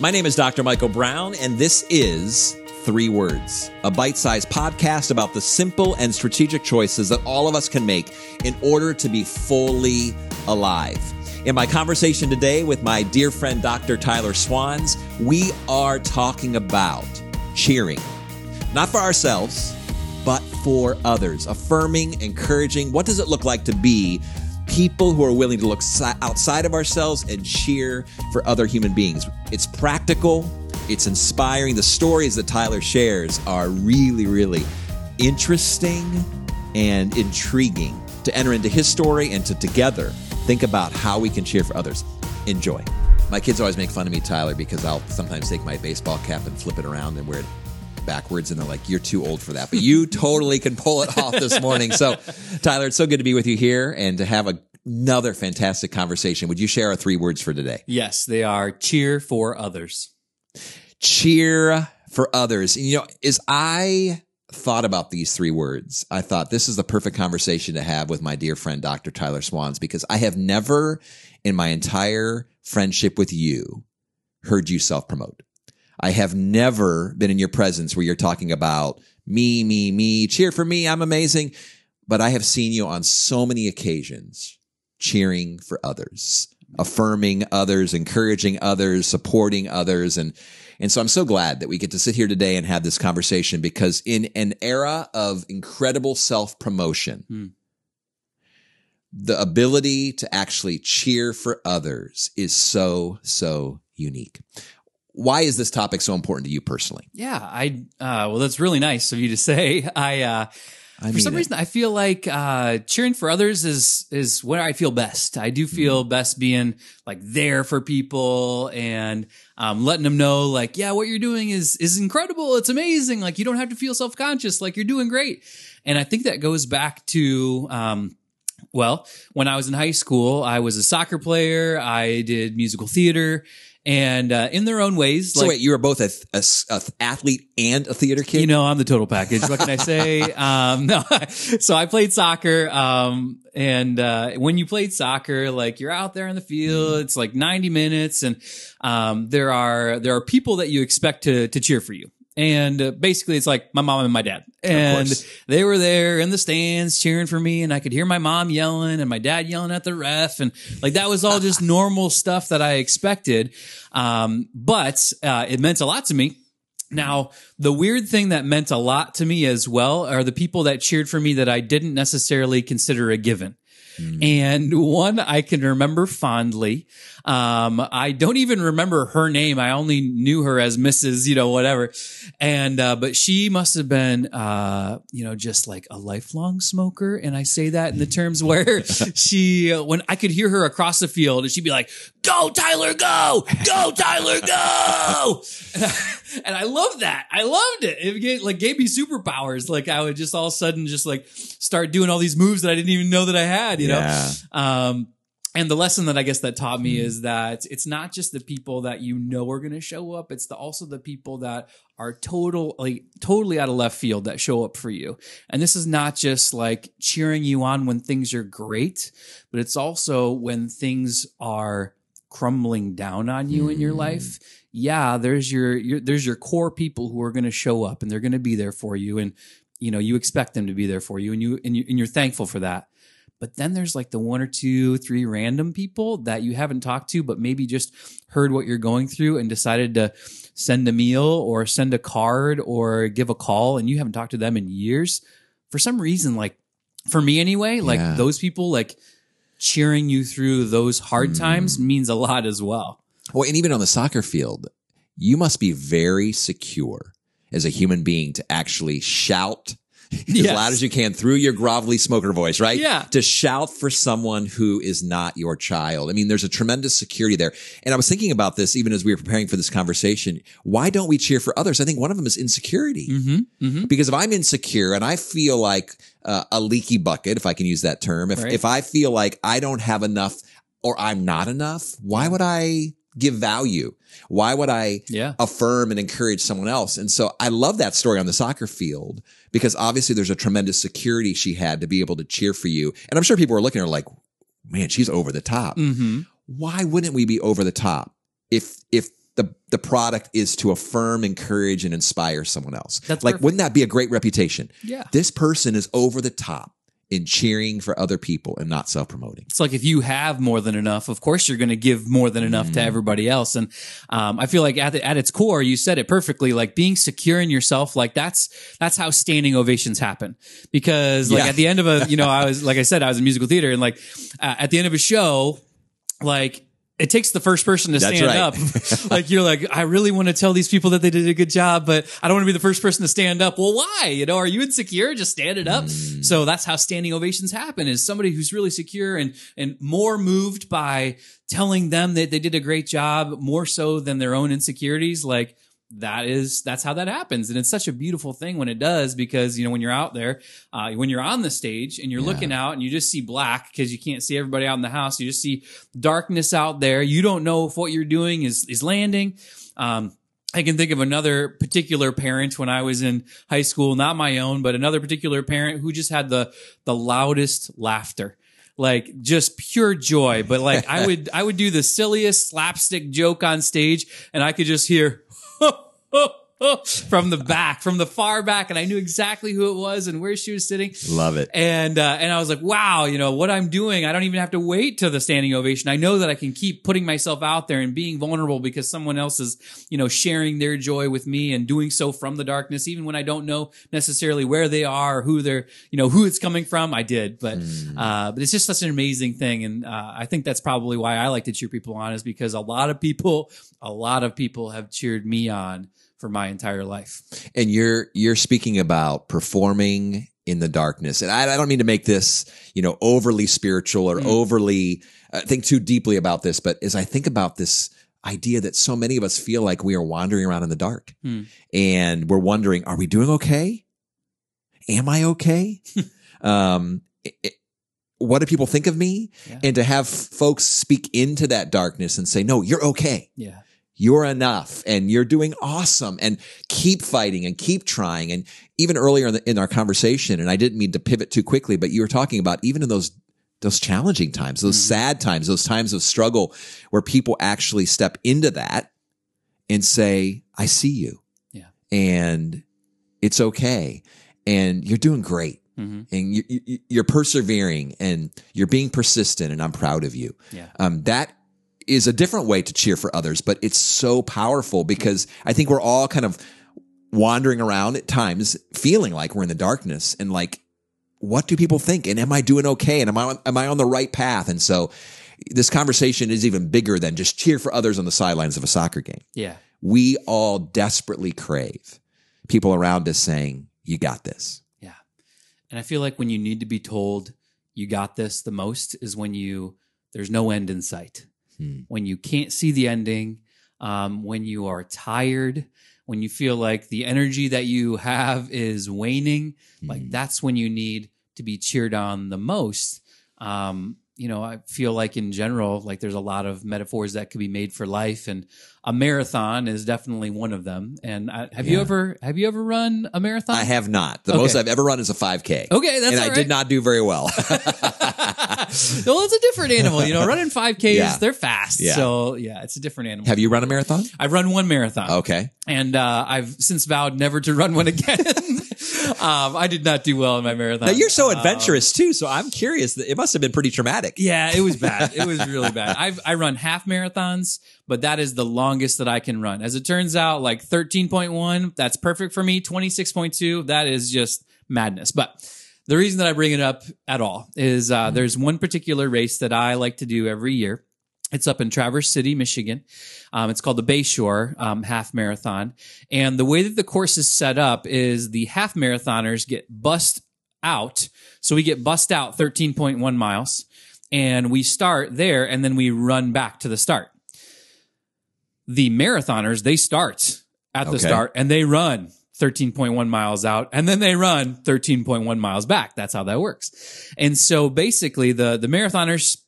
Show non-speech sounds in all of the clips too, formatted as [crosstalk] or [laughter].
My name is Dr. Michael Brown, and this is Three Words, a bite sized podcast about the simple and strategic choices that all of us can make in order to be fully alive. In my conversation today with my dear friend Dr. Tyler Swans, we are talking about cheering, not for ourselves, but for others, affirming, encouraging. What does it look like to be people who are willing to look outside of ourselves and cheer for other human beings? It's practical, it's inspiring. The stories that Tyler shares are really, really interesting and intriguing to enter into his story and to together think about how we can cheer for others. Enjoy. My kids always make fun of me, Tyler, because I'll sometimes take my baseball cap and flip it around and wear it backwards and they're like you're too old for that but you [laughs] totally can pull it off this morning so tyler it's so good to be with you here and to have a, another fantastic conversation. Would you share our three words for today? Yes they are cheer for others. Cheer for others. And, you know as i thought about these three words i thought this is the perfect conversation to have with my dear friend dr tyler swans because i have never in my entire friendship with you heard you self promote I have never been in your presence where you're talking about me, me, me, cheer for me, I'm amazing. But I have seen you on so many occasions cheering for others, affirming others, encouraging others, supporting others. And, and so I'm so glad that we get to sit here today and have this conversation because in an era of incredible self promotion, hmm. the ability to actually cheer for others is so, so unique why is this topic so important to you personally? Yeah, I uh, well, that's really nice of you to say. [laughs] I uh, I for some it. reason I feel like uh, cheering for others is is where I feel best. I do feel mm-hmm. best being like there for people and um, letting them know like, yeah, what you're doing is is incredible. It's amazing. Like you don't have to feel self conscious. Like you're doing great. And I think that goes back to um, well, when I was in high school, I was a soccer player. I did musical theater and uh, in their own ways. So like, wait, you were both a, a, a, athlete and a theater kid. You know, I'm the total package. What can I say? [laughs] um, no, so I played soccer. Um, and uh, when you played soccer, like you're out there in the field, it's like 90 minutes, and um, there are there are people that you expect to to cheer for you. And uh, basically, it's like my mom and my dad. And they were there in the stands cheering for me. And I could hear my mom yelling and my dad yelling at the ref. And like that was all just [laughs] normal stuff that I expected. Um, but uh, it meant a lot to me. Now, the weird thing that meant a lot to me as well are the people that cheered for me that I didn't necessarily consider a given. Mm. And one I can remember fondly. Um, I don't even remember her name. I only knew her as Mrs. You know, whatever. And, uh, but she must have been, uh, you know, just like a lifelong smoker. And I say that in the terms where [laughs] she, uh, when I could hear her across the field and she'd be like, go Tyler, go, go Tyler, go. [laughs] and, I, loved that. I loved it. It gave, like gave me superpowers. Like I would just all of a sudden just like start doing all these moves that I didn't even know that I had, you know? Um, and the lesson that I guess that taught me mm. is that it's not just the people that you know are going to show up; it's the, also the people that are total, like totally out of left field that show up for you. And this is not just like cheering you on when things are great, but it's also when things are crumbling down on you mm. in your mm. life. Yeah, there's your, your there's your core people who are going to show up and they're going to be there for you, and you know you expect them to be there for you, and you and you and you're thankful for that. But then there's like the one or two, three random people that you haven't talked to, but maybe just heard what you're going through and decided to send a meal or send a card or give a call and you haven't talked to them in years. For some reason, like for me anyway, like yeah. those people like cheering you through those hard mm. times means a lot as well. Well, and even on the soccer field, you must be very secure as a human being to actually shout yes. [laughs] as loud as you can through your grovelly smoker voice, right? Yeah. To shout for someone who is not your child. I mean, there's a tremendous security there. And I was thinking about this even as we were preparing for this conversation. Why don't we cheer for others? I think one of them is insecurity. Mm-hmm, mm-hmm. Because if I'm insecure and I feel like uh, a leaky bucket, if I can use that term, if, right. if I feel like I don't have enough or I'm not enough, why would I give value? Why would I yeah. affirm and encourage someone else? And so I love that story on the soccer field because obviously there's a tremendous security she had to be able to cheer for you. And I'm sure people were looking at her like, man, she's over the top. Mm-hmm. Why wouldn't we be over the top if, if the the product is to affirm, encourage, and inspire someone else. That's like, perfect. wouldn't that be a great reputation? Yeah. This person is over the top in cheering for other people and not self promoting. It's like if you have more than enough, of course you're going to give more than enough Mm. to everybody else. And um, I feel like at, the, at its core, you said it perfectly. Like being secure in yourself, like that's that's how standing ovations happen. Because like Yeah. at the end of a, you know, I was [laughs] like I said, I was in musical theater, and like uh, at the end of a show, like. It takes the first person to That's stand right. up. [laughs] [laughs] like you're like, I really want to tell these people that they did a good job, but I don't want to be the first person to stand up. Well, why? You know, are you insecure? Just stand it up. Mm. So that's how standing ovations happen is somebody who's really secure and, and more moved by telling them that they did a great job more so than their own insecurities. Like that is, that's how that happens. And it's such a beautiful thing when it does because, you know, when you're out there, uh, when you're on the stage and you're Yeah. looking out and you just see black because you can't see everybody out in the house. You just see darkness out there. You don't know if what you're doing is, is landing. Um, I can think of another particular parent when I was in high school, not my own, but another particular parent who just had the the loudest laughter. Like just pure joy, but like I would [laughs] I would do the silliest slapstick joke on stage and I could just hear ho, [laughs] ho. [laughs] from the back, from the far back, and I knew exactly who it was and where she was sitting. Love it. And uh, and I was like, wow, you know what I'm doing. I don't even have to wait to the standing ovation. I know that I can keep putting myself out there and being vulnerable because someone else is, you know, sharing their joy with me and doing so from the darkness, even when I don't know necessarily where they are, or who they're, you know, who it's coming from. I did, but uh, but it's just such an amazing thing, and uh, I think that's probably why I like to cheer people on is because a lot of people, a lot of people have cheered me on for my entire life. and you're you're speaking about performing in the darkness and I, I don't mean to make this you know overly spiritual or overly uh, think too deeply about this but as i think about this idea that so many of us feel like we are wandering around in the dark Hmm. and we're wondering are we doing okay am i okay [laughs] um i- i- what do people think of me Yeah. and to have folks speak into that darkness and say no you're okay Yeah. You're enough and you're doing awesome and keep fighting and keep trying. And even earlier in, the, in our conversation, and I didn't mean to pivot too quickly, but you were talking about even in those those challenging times, those sad times, those times of struggle where people actually step into that and say, I see you. Yeah. And it's okay. And you're doing great. hmm And you, you're persevering and you're being persistent, and I'm proud of you Yeah. um, that is a different way to cheer for others, but it's so powerful because I think we're all kind of wandering around at times feeling like we're in the darkness and like, what do people think? And am I doing okay? And am I, on, am I on the right path? And so this conversation is even bigger than just cheer for others on the sidelines of a soccer game. Yeah. We all desperately crave people around us saying, you got this. Yeah. And I feel like when you need to be told you got this the most is when you there's no end in sight. Hmm. When you can't see the ending, um, when you are tired, when you feel like the energy that you have is waning, like Hmm. that's when you need to be cheered on the most. Um, you know, I feel like in general, like there's a lot of metaphors that could be made for life, and a marathon is definitely one of them. And I, have you ever have you ever run a marathon? I have not. The Okay. most I've ever run is a 5K. Okay, that's and I right. did not do very well. [laughs] [laughs] well, it's a different animal. You know, running 5Ks, Yeah. they're fast. Yeah. So, yeah, it's a different animal. have you run a marathon? I've run one marathon. Okay. And uh, I've since vowed never to run one again. [laughs] um, I did not do well in my marathon. Now you're so Um, adventurous too, so I'm curious. That it must have been pretty traumatic. yeah, it was [laughs] bad. It was really bad. I've I run half marathons, but that is the longest that I can run. As it turns out, like 13.1, that's perfect for me. 26.2, that is just madness. But the reason that I bring it up at all is uh, there's one particular race that I like to do every year. It's up in Traverse City, Michigan. Um, it's called the Bayshore um, Half Marathon. And the way that the course is set up is the half marathoners get bussed out. So we get bussed out 13.1 miles and we start there and then we run back to the start. The marathoners, they start at the Okay. start and they run 13.1 miles out and then they run 13.1 miles back. That's how that works. And so basically the, the marathoners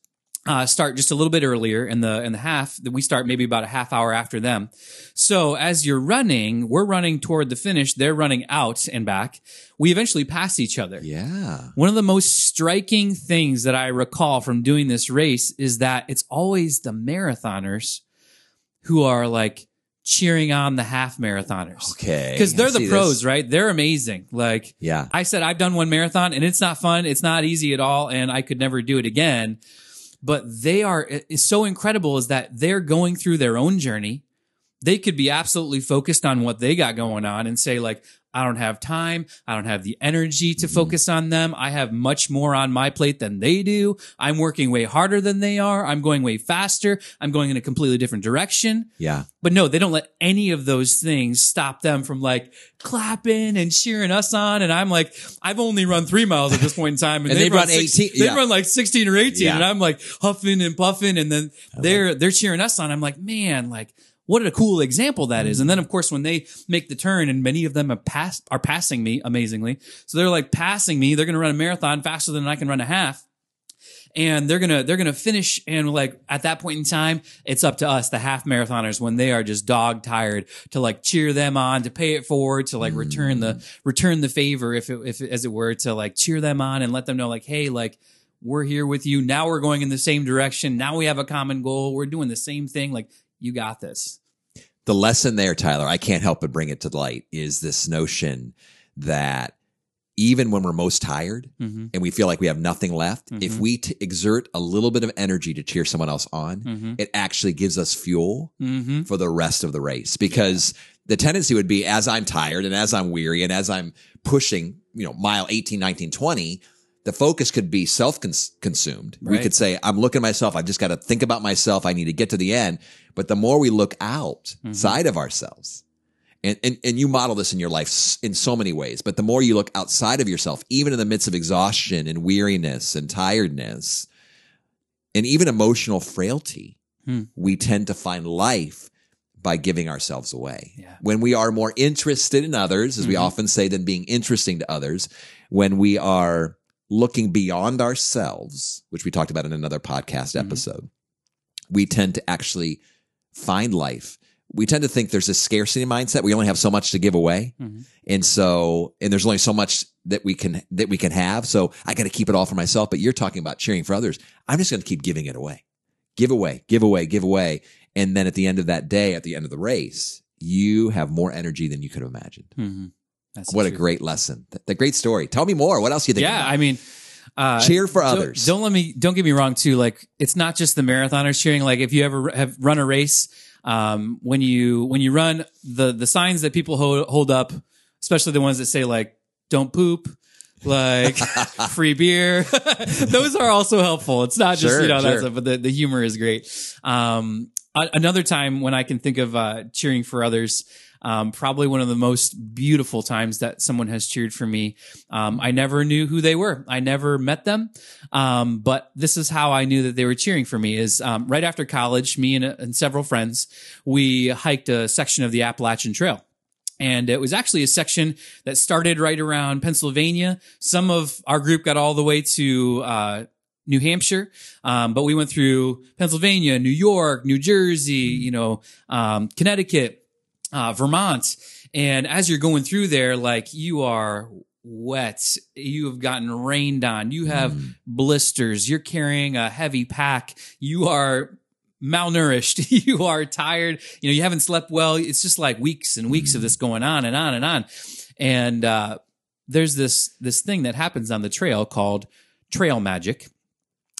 uh, start just a little bit earlier in the in the half that we start maybe about a half hour after them so as you're running we're running toward the finish they're running out and back we eventually pass each other Yeah. one of the most striking things that I recall from doing this race is that it's always the marathoners who are like cheering on the half marathoners. Okay. Because they're I the pros, this. right? They're amazing. Like, Yeah. I said I've done one marathon and it's not fun. It's not easy at all. And I could never do it again. But they are, it's so incredible is that they're going through their own journey. They could be absolutely focused on what they got going on and say, like, I don't have time. I don't have the energy to focus on them. I have much more on my plate than they do. I'm working way harder than they are. I'm going way faster. I'm going in a completely different direction. Yeah. But no, they don't let any of those things stop them from like clapping and cheering us on. And I'm like, I've only run three miles at this point in time. And they've run 18, They yeah. run like 16 or 18. Yeah. And I'm like huffing and puffing. And then they're, they're cheering us on. I'm like, man, like, what a cool example that is. And then of course, when they make the turn and many of them have passed, are passing me amazingly. So they're like passing me. They're going to run a marathon faster than I can run a half and they're gonna they're gonna finish and like at that point in time it's up to us the half marathoners when they are just dog tired to like cheer them on to pay it forward to like return the mm. return the favor if it, if as it were to like cheer them on and let them know like hey like we're here with you now we're going in the same direction now we have a common goal we're doing the same thing like you got this the lesson there, Tyler, I can't help but bring it to light, is this notion that even when we're most tired mm-hmm. and we feel like we have nothing left, if Mhm. we t- exert a little bit of energy to cheer someone else on, Mm-hmm. it actually gives us fuel Mm-hmm. for the rest of the race because the tendency would be as I'm tired and as I'm weary and as I'm pushing, you know, mile 18, 19, 20, the focus could be self consumed. We could say, I'm looking at myself. I've just got to think about myself. I need to get to the end. But the more we look outside of ourselves, and, and, and you model this in your life in so many ways, but the more you look outside of yourself, even in the midst of exhaustion and weariness and tiredness, and even emotional frailty, Hmm. we tend to find life by giving ourselves away. Yeah. When we are more interested in others, as we Mhm. often say, than being interesting to others, when we are looking beyond ourselves, which we talked about in another podcast Mhm. episode, we tend to actually find life. We tend to think there's a scarcity mindset. We only have so much to give away. Mhm. And so, and there's only so much that we can, that we can have. So I got to keep it all for myself. But you're talking about cheering for others. I'm just going to keep giving it away. Give away, give away, give away. And then at the end of that day, at the end of the race, you have more energy than you could have imagined. Mm-hmm. That's What a great lesson. The great story. Tell me more. What else do you think? yeah about? i mean uh cheer for don't- others. Don't, let me don't get me wrong too. Like it's not just the marathoners cheering. Like if you ever have run a race, um, when you when you run the the signs that people hold, hold up, especially the ones that say like "Don't poop," like [laughs] free beer. [laughs] Those are also helpful. It's not just Sure, you know that stuff, but the the humor is great. Um, another time when I can think of uh, cheering for others. Um, probably one of the most beautiful times that someone has cheered for me. Um, I never knew who they were. I never met them. Um, but this is how I knew that they were cheering for me is, um, right after college, me and, and several friends, we hiked a section of the Appalachian Trail. And it was actually a section that started right around Pennsylvania. Some of our group got all the way to, uh, New Hampshire, um, but we went through Pennsylvania, New York, New Jersey, you know, um, Connecticut, uh, Vermont. And as you're going through there, like you are wet, you have gotten rained on, you have Mm. blisters, you're carrying a heavy pack, you are malnourished, [laughs] you are tired, you know, you haven't slept well. It's just like weeks and weeks of this going on and on and on. And, uh, there's this, this thing that happens on the trail called trail magic.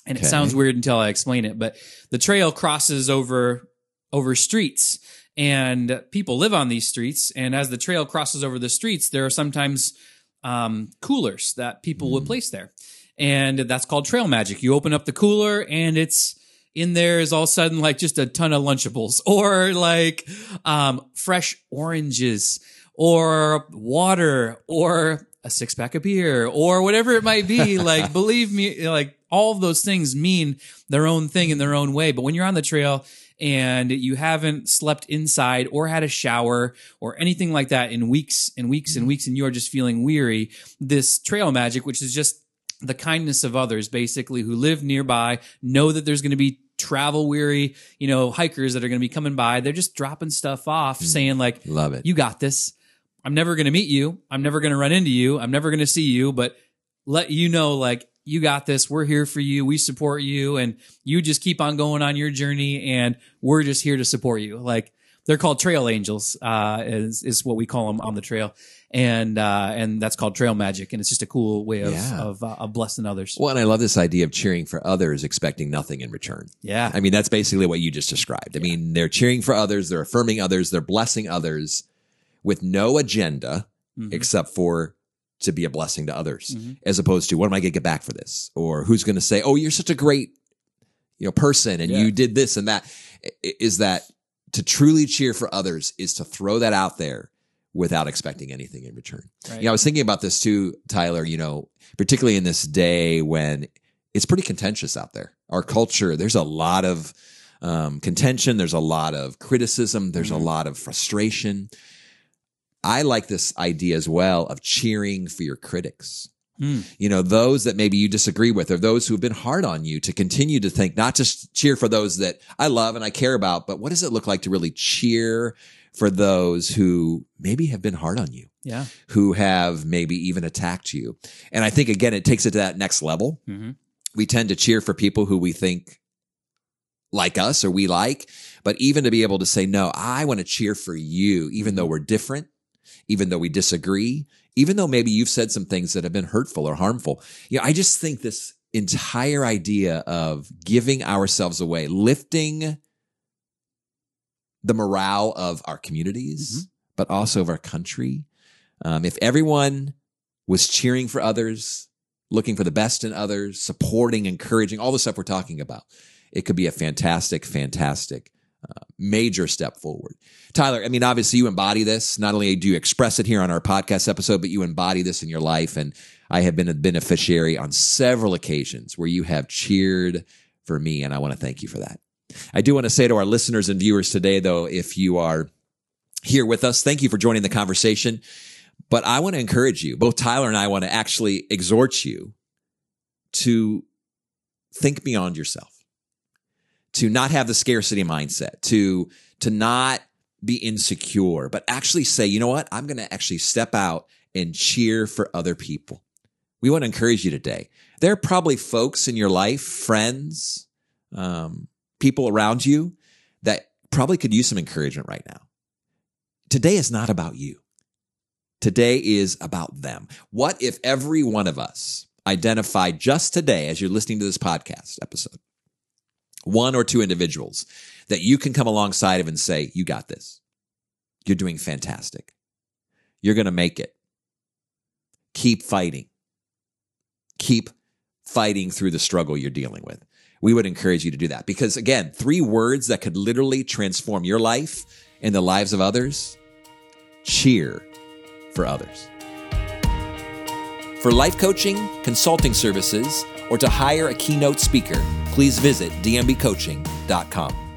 And it sounds weird until I explain it, but the trail crosses over, over streets and people live on these streets. And as the trail crosses over the streets, there are sometimes um, coolers that people would place there. And that's called trail magic. You open up the cooler and it's in there is all of a sudden like just a ton of Lunchables [laughs] or like um, fresh oranges or water or a six pack of beer or whatever it might be. [laughs] like, believe me, like all of those things mean their own thing in their own way. But when you're on the trail and you haven't slept inside or had a shower or anything like that in weeks and weeks and mm-hmm. weeks, and you are just feeling weary, this trail magic, which is just the kindness of others, basically, who live nearby, know that there's going to be travel weary, you know, hikers that are going to be coming by. They're just dropping stuff off, mm-hmm. saying like, Love it. you got this. I'm never going to meet you. I'm never going to run into you. I'm never going to see you, but let you know, like, you got this. We're here for you. We support you and you just keep on going on your journey and we're just here to support you. Like, they're called trail angels. Uh, is is what we call them on the trail, and uh, and that's called trail magic, and it's just a cool way of Yeah. of, uh, of blessing others. Well, and I love this idea of cheering for others, expecting nothing in return. Yeah, I mean, that's basically what you just described. I mean, they're cheering for others, they're affirming others, they're blessing others with no agenda Mhm. except for to be a blessing to others, Mhm. as opposed to what am I going to get back for this? Or who's going to say, oh, you're such a great you know, person and Yeah. you did this and that. Is that to truly cheer for others is to throw that out there without expecting anything in return. Right. You know, I was thinking about this too, Tyler, you know, particularly in this day when it's pretty contentious out there. Our culture, there's a lot of um, contention, there's a lot of criticism, there's Mhm. a lot of frustration. I like this idea as well of cheering for your critics. Hmm. You know, those that maybe you disagree with or those who have been hard on you to continue to think, not just cheer for those that I love and I care about, but what does it look like to really cheer for those who maybe have been hard on you? yeah. who have maybe even attacked you. And I think again, it takes it to that next level. hmm We tend to cheer for people who we think like us or we like, but even to be able to say, no, I want to cheer for you, even though we're different, even though we disagree, even though maybe you've said some things that have been hurtful or harmful. You know, I just think this entire idea of giving ourselves away, lifting the morale of our communities, but also of our country. Um, if everyone was cheering for others, looking for the best in others, supporting, encouraging, all the stuff we're talking about, it could be a fantastic, fantastic, major step forward. Tyler, I mean, obviously you embody this. Not only do you express it here on our podcast episode, but you embody this in your life. And I have been a beneficiary on several occasions where you have cheered for me. And I want to thank you for that. I do want to say to our listeners and viewers today, though, if you are here with us, thank you for joining the conversation. But I want to encourage you, both Tyler and I want to actually exhort you to think beyond yourself, to not have the scarcity mindset, to, to not be insecure, but actually say, you know what? I'm going to actually step out and cheer for other people. We want to encourage you today. There are probably folks in your life, friends, um, people around you that probably could use some encouragement right now. Today is not about you. Today is about them. What if every one of us identified just today, as you're listening to this podcast episode, one or two individuals that you can come alongside of and say, You got this. You're doing fantastic. You're going to make it. Keep fighting. Keep fighting through the struggle you're dealing with. We would encourage you to do that because, again, three words that could literally transform your life and the lives of others cheer for others. For life coaching, consulting services, or to hire a keynote speaker, please visit dmbcoaching.com.